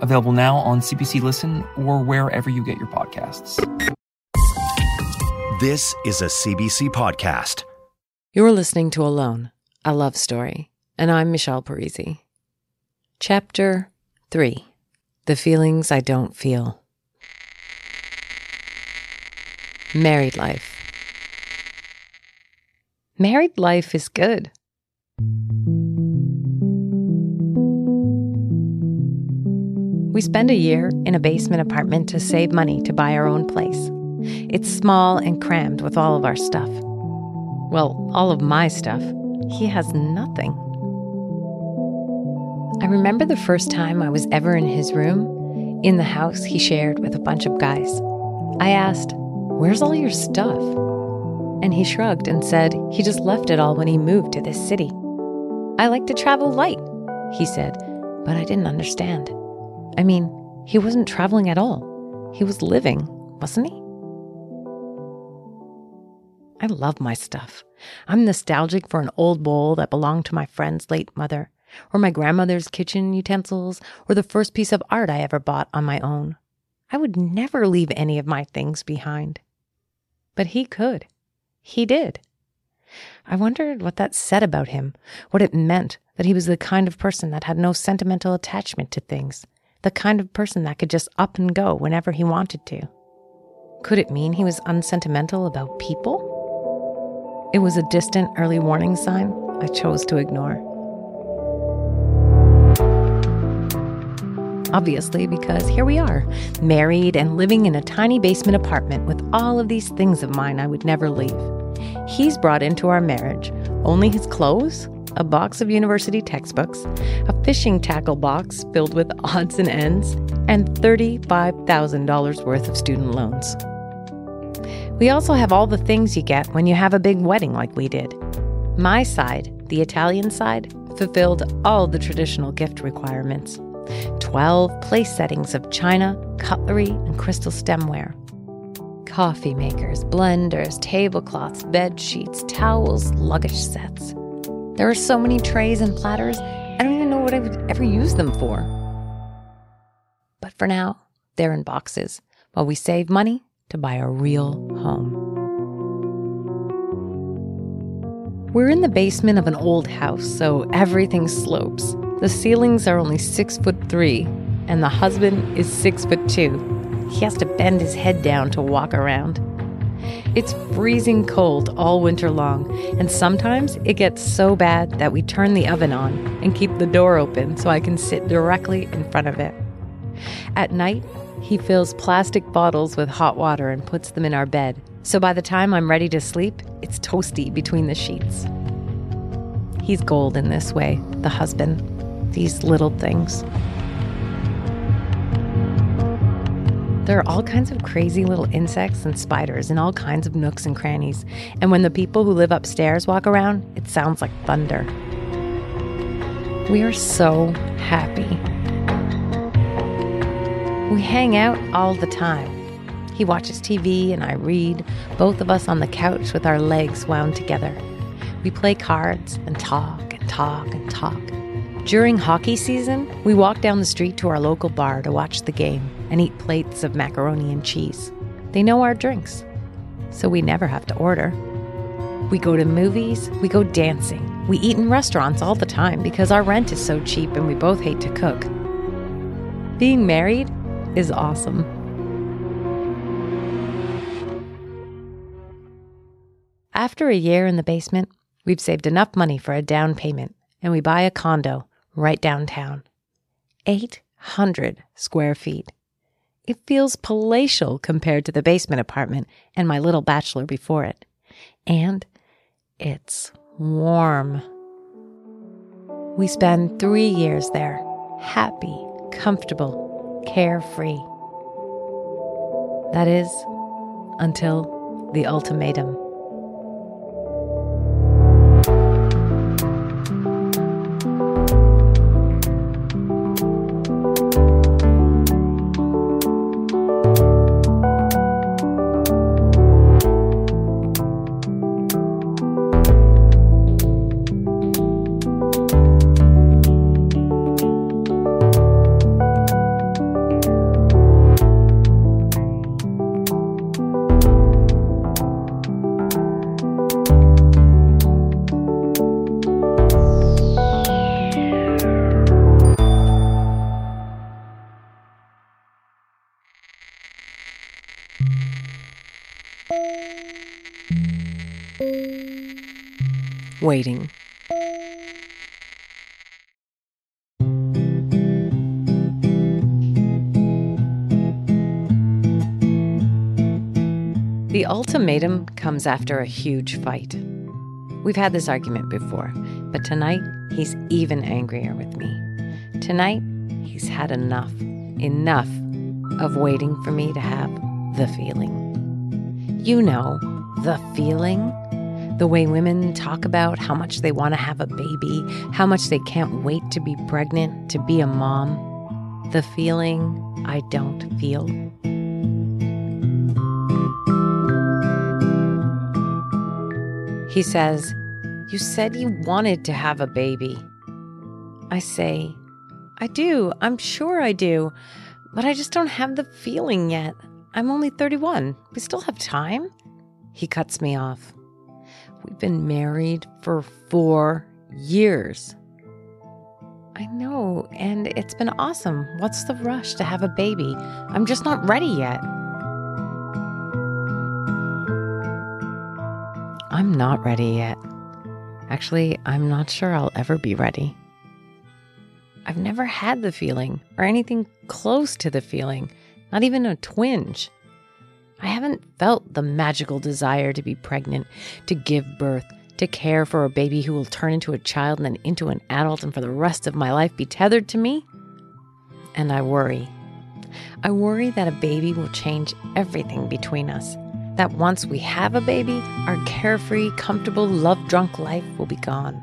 available now on CBC Listen or wherever you get your podcasts. This is a CBC podcast. You're listening to Alone, a love story, and I'm Michelle Parisi. Chapter 3 The Feelings I Don't Feel. Married life. Married life is good. We spend a year in a basement apartment to save money to buy our own place. It's small and crammed with all of our stuff. Well, all of my stuff. He has nothing. I remember the first time I was ever in his room, in the house he shared with a bunch of guys. I asked, Where's all your stuff? And he shrugged and said he just left it all when he moved to this city. I like to travel light, he said, but I didn't understand. I mean, he wasn't traveling at all. He was living, wasn't he? I love my stuff. I'm nostalgic for an old bowl that belonged to my friend's late mother, or my grandmother's kitchen utensils, or the first piece of art I ever bought on my own. I would never leave any of my things behind. But he could. He did. I wondered what that said about him, what it meant that he was the kind of person that had no sentimental attachment to things, the kind of person that could just up and go whenever he wanted to. Could it mean he was unsentimental about people? It was a distant early warning sign I chose to ignore. Obviously, because here we are, married and living in a tiny basement apartment with all of these things of mine I would never leave. He's brought into our marriage only his clothes, a box of university textbooks, a fishing tackle box filled with odds and ends, and $35,000 worth of student loans. We also have all the things you get when you have a big wedding like we did. My side, the Italian side, fulfilled all the traditional gift requirements 12 place settings of china, cutlery, and crystal stemware. Coffee makers, blenders, tablecloths, bed sheets, towels, luggage sets. There are so many trays and platters, I don't even know what I would ever use them for. But for now, they're in boxes while we save money to buy a real home. We're in the basement of an old house, so everything slopes. The ceilings are only six foot three, and the husband is six foot two. He has to bend his head down to walk around. It's freezing cold all winter long, and sometimes it gets so bad that we turn the oven on and keep the door open so I can sit directly in front of it. At night, he fills plastic bottles with hot water and puts them in our bed. So by the time I'm ready to sleep, it's toasty between the sheets. He's gold in this way, the husband. These little things. There are all kinds of crazy little insects and spiders in all kinds of nooks and crannies, and when the people who live upstairs walk around, it sounds like thunder. We are so happy. We hang out all the time. He watches TV and I read, both of us on the couch with our legs wound together. We play cards and talk and talk and talk. During hockey season, we walk down the street to our local bar to watch the game and eat plates of macaroni and cheese. They know our drinks, so we never have to order. We go to movies, we go dancing, we eat in restaurants all the time because our rent is so cheap and we both hate to cook. Being married is awesome. After a year in the basement, we've saved enough money for a down payment and we buy a condo right downtown. 800 square feet. It feels palatial compared to the basement apartment and my little bachelor before it. And it's warm. We spend three years there, happy, comfortable, carefree. That is, until the ultimatum. Waiting. The ultimatum comes after a huge fight. We've had this argument before, but tonight he's even angrier with me. Tonight, he's had enough, enough of waiting for me to have the feeling. You know, the feeling. The way women talk about how much they want to have a baby, how much they can't wait to be pregnant, to be a mom. The feeling I don't feel. He says, You said you wanted to have a baby. I say, I do. I'm sure I do. But I just don't have the feeling yet. I'm only 31. We still have time. He cuts me off. We've been married for four years. I know, and it's been awesome. What's the rush to have a baby? I'm just not ready yet. I'm not ready yet. Actually, I'm not sure I'll ever be ready. I've never had the feeling or anything close to the feeling, not even a twinge. I haven't felt the magical desire to be pregnant, to give birth, to care for a baby who will turn into a child and then into an adult and for the rest of my life be tethered to me. And I worry. I worry that a baby will change everything between us. That once we have a baby, our carefree, comfortable, love drunk life will be gone.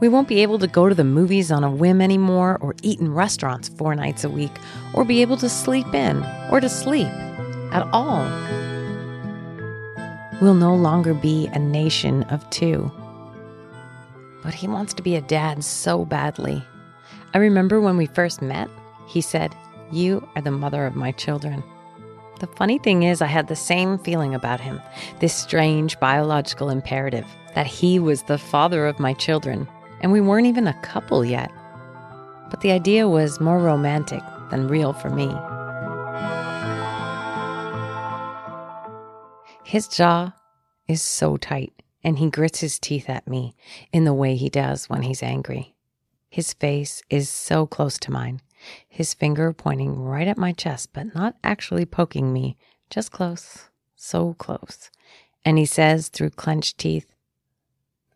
We won't be able to go to the movies on a whim anymore, or eat in restaurants four nights a week, or be able to sleep in, or to sleep at all. We'll no longer be a nation of two. But he wants to be a dad so badly. I remember when we first met, he said, You are the mother of my children. The funny thing is, I had the same feeling about him this strange biological imperative that he was the father of my children, and we weren't even a couple yet. But the idea was more romantic than real for me. His jaw is so tight, and he grits his teeth at me in the way he does when he's angry. His face is so close to mine, his finger pointing right at my chest, but not actually poking me, just close, so close. And he says through clenched teeth,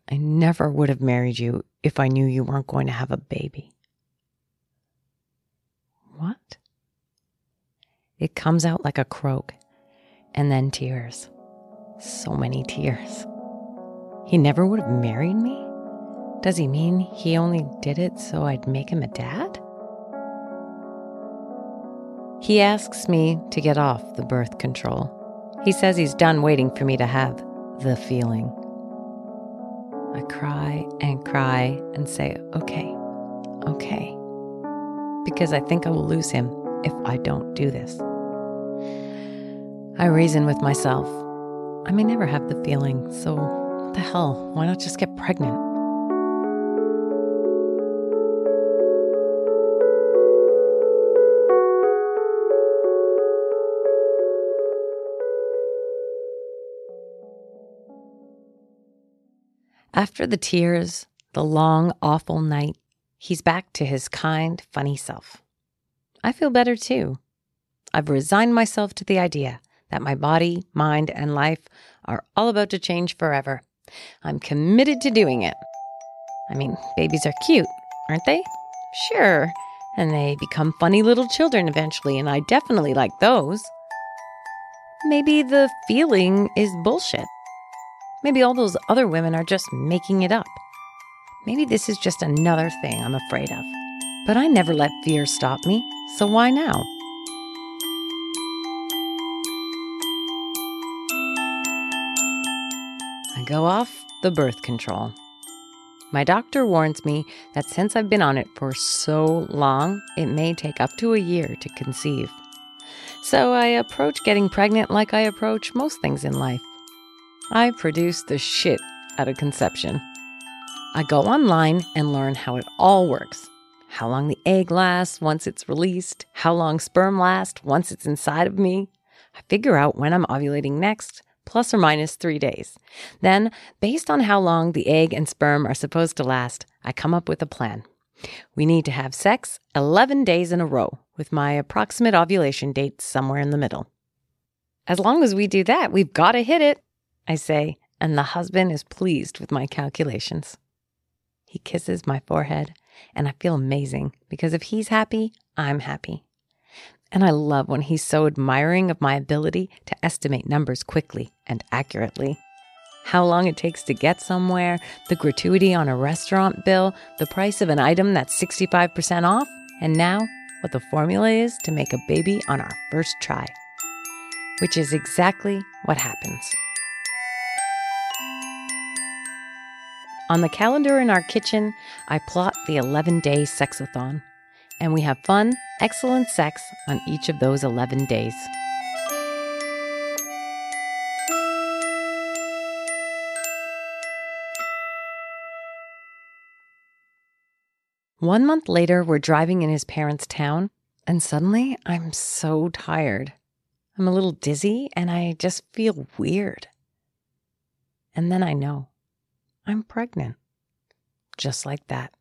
I never would have married you if I knew you weren't going to have a baby. What? It comes out like a croak, and then tears. So many tears. He never would have married me? Does he mean he only did it so I'd make him a dad? He asks me to get off the birth control. He says he's done waiting for me to have the feeling. I cry and cry and say, okay, okay, because I think I will lose him if I don't do this. I reason with myself. I may never have the feeling, so what the hell? Why not just get pregnant? After the tears, the long, awful night, he's back to his kind, funny self. I feel better too. I've resigned myself to the idea that my body, mind, and life are all about to change forever. I'm committed to doing it. I mean, babies are cute, aren't they? Sure. And they become funny little children eventually, and I definitely like those. maybe the feeling is bullshit. Maybe all those other women are just making it up. Maybe this is just another thing I'm afraid of. But I never let fear stop me, so why now? I go off the birth control. My doctor warns me that since I've been on it for so long, it may take up to a year to conceive. So I approach getting pregnant like I approach most things in life. I produce the shit out of conception. I go online and learn how it all works how long the egg lasts once it's released, how long sperm lasts once it's inside of me. I figure out when I'm ovulating next, plus or minus three days. Then, based on how long the egg and sperm are supposed to last, I come up with a plan. We need to have sex 11 days in a row, with my approximate ovulation date somewhere in the middle. As long as we do that, we've got to hit it, I say, and the husband is pleased with my calculations. He kisses my forehead, and I feel amazing because if he's happy, I'm happy. And I love when he's so admiring of my ability to estimate numbers quickly and accurately. How long it takes to get somewhere, the gratuity on a restaurant bill, the price of an item that's 65% off, and now what the formula is to make a baby on our first try. Which is exactly what happens. On the calendar in our kitchen, I plot the 11 day sexathon, and we have fun, excellent sex on each of those 11 days. One month later, we're driving in his parents' town, and suddenly I'm so tired. I'm a little dizzy and I just feel weird. And then I know I'm pregnant. Just like that.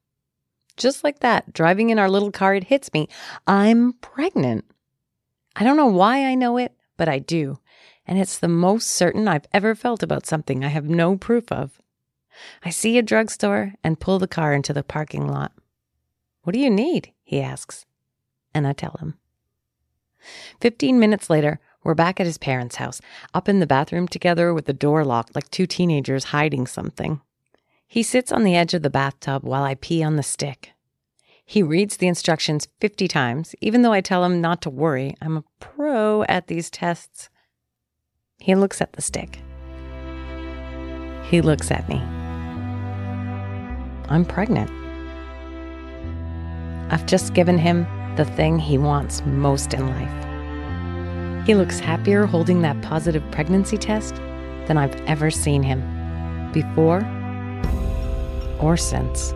Just like that, driving in our little car, it hits me. I'm pregnant. I don't know why I know it, but I do. And it's the most certain I've ever felt about something I have no proof of. I see a drugstore and pull the car into the parking lot. What do you need? he asks. And I tell him. Fifteen minutes later, we're back at his parents' house, up in the bathroom together with the door locked like two teenagers hiding something. He sits on the edge of the bathtub while I pee on the stick. He reads the instructions 50 times, even though I tell him not to worry. I'm a pro at these tests. He looks at the stick. He looks at me. I'm pregnant. I've just given him the thing he wants most in life. He looks happier holding that positive pregnancy test than I've ever seen him, before or since.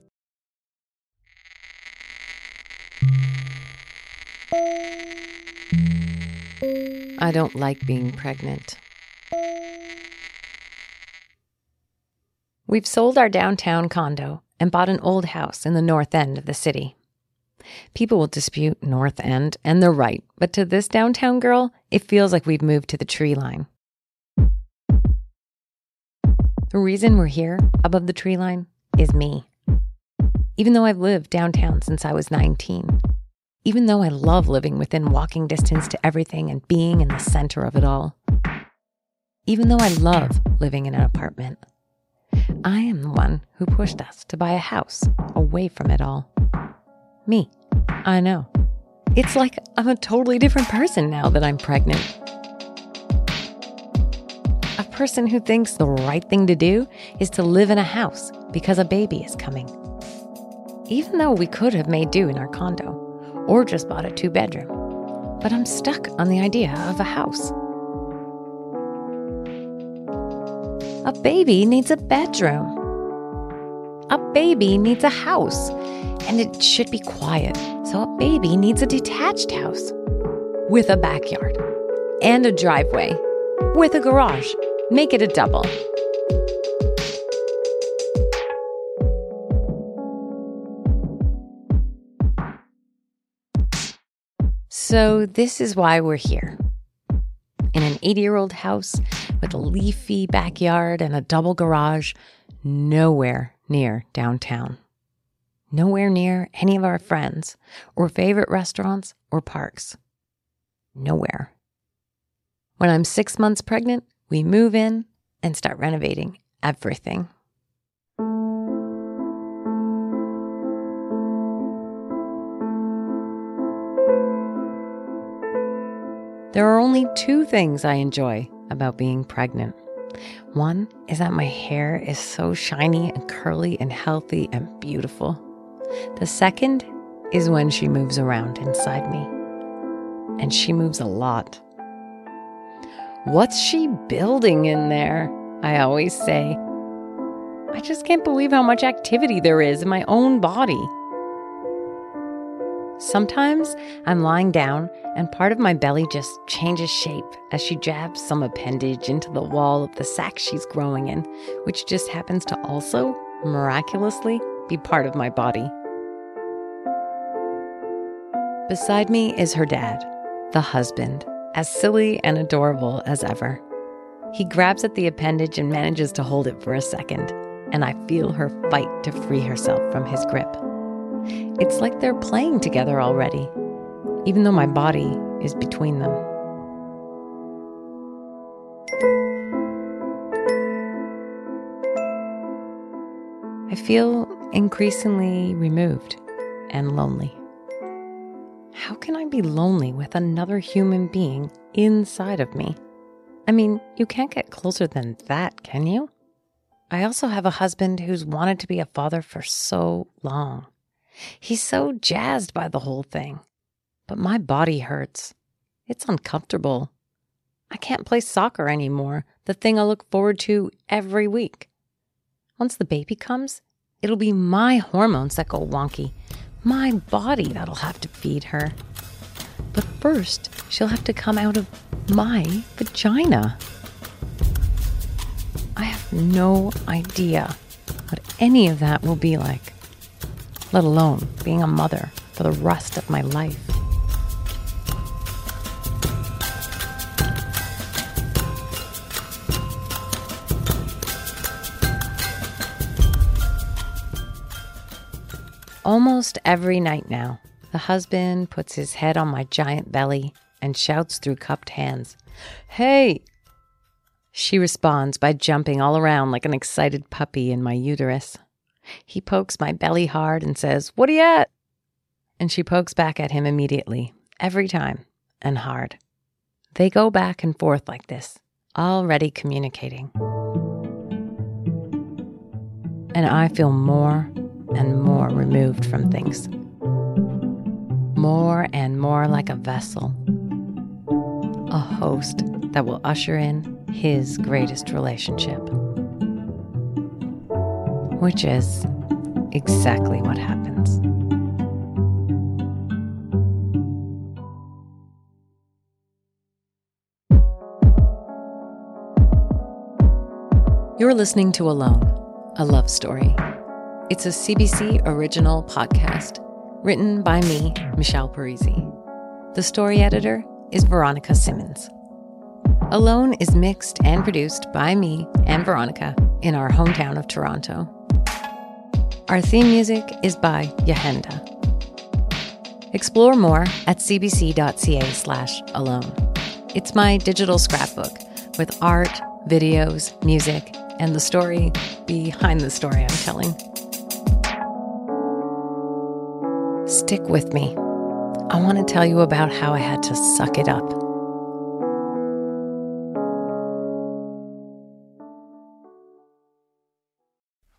I don't like being pregnant. We've sold our downtown condo and bought an old house in the north end of the city. People will dispute North End, and they're right, but to this downtown girl, it feels like we've moved to the tree line. The reason we're here above the tree line is me. Even though I've lived downtown since I was 19, even though I love living within walking distance to everything and being in the center of it all. Even though I love living in an apartment, I am the one who pushed us to buy a house away from it all. Me, I know. It's like I'm a totally different person now that I'm pregnant. A person who thinks the right thing to do is to live in a house because a baby is coming. Even though we could have made do in our condo or just bought a two bedroom. But I'm stuck on the idea of a house. A baby needs a bedroom. A baby needs a house, and it should be quiet. So a baby needs a detached house with a backyard and a driveway with a garage. Make it a double. So, this is why we're here. In an 80 year old house with a leafy backyard and a double garage, nowhere near downtown. Nowhere near any of our friends or favorite restaurants or parks. Nowhere. When I'm six months pregnant, we move in and start renovating everything. There are only two things I enjoy about being pregnant. One is that my hair is so shiny and curly and healthy and beautiful. The second is when she moves around inside me. And she moves a lot. What's she building in there? I always say. I just can't believe how much activity there is in my own body. Sometimes I'm lying down and part of my belly just changes shape as she jabs some appendage into the wall of the sac she's growing in, which just happens to also, miraculously, be part of my body. Beside me is her dad, the husband, as silly and adorable as ever. He grabs at the appendage and manages to hold it for a second, and I feel her fight to free herself from his grip. It's like they're playing together already, even though my body is between them. I feel increasingly removed and lonely. How can I be lonely with another human being inside of me? I mean, you can't get closer than that, can you? I also have a husband who's wanted to be a father for so long. He's so jazzed by the whole thing. But my body hurts. It's uncomfortable. I can't play soccer anymore, the thing I look forward to every week. Once the baby comes, it'll be my hormones that go wonky, my body that'll have to feed her. But first, she'll have to come out of my vagina. I have no idea what any of that will be like let alone being a mother for the rest of my life. Almost every night now, the husband puts his head on my giant belly and shouts through cupped hands, Hey! She responds by jumping all around like an excited puppy in my uterus. He pokes my belly hard and says, What are you at? And she pokes back at him immediately, every time, and hard. They go back and forth like this, already communicating. And I feel more and more removed from things. More and more like a vessel, a host that will usher in his greatest relationship which is exactly what happens. You're listening to Alone, a love story. It's a CBC original podcast written by me, Michelle Parisi. The story editor is Veronica Simmons. Alone is mixed and produced by me and Veronica in our hometown of Toronto. Our theme music is by Yahenda. Explore more at cbc.ca slash alone. It's my digital scrapbook with art, videos, music, and the story behind the story I'm telling. Stick with me. I want to tell you about how I had to suck it up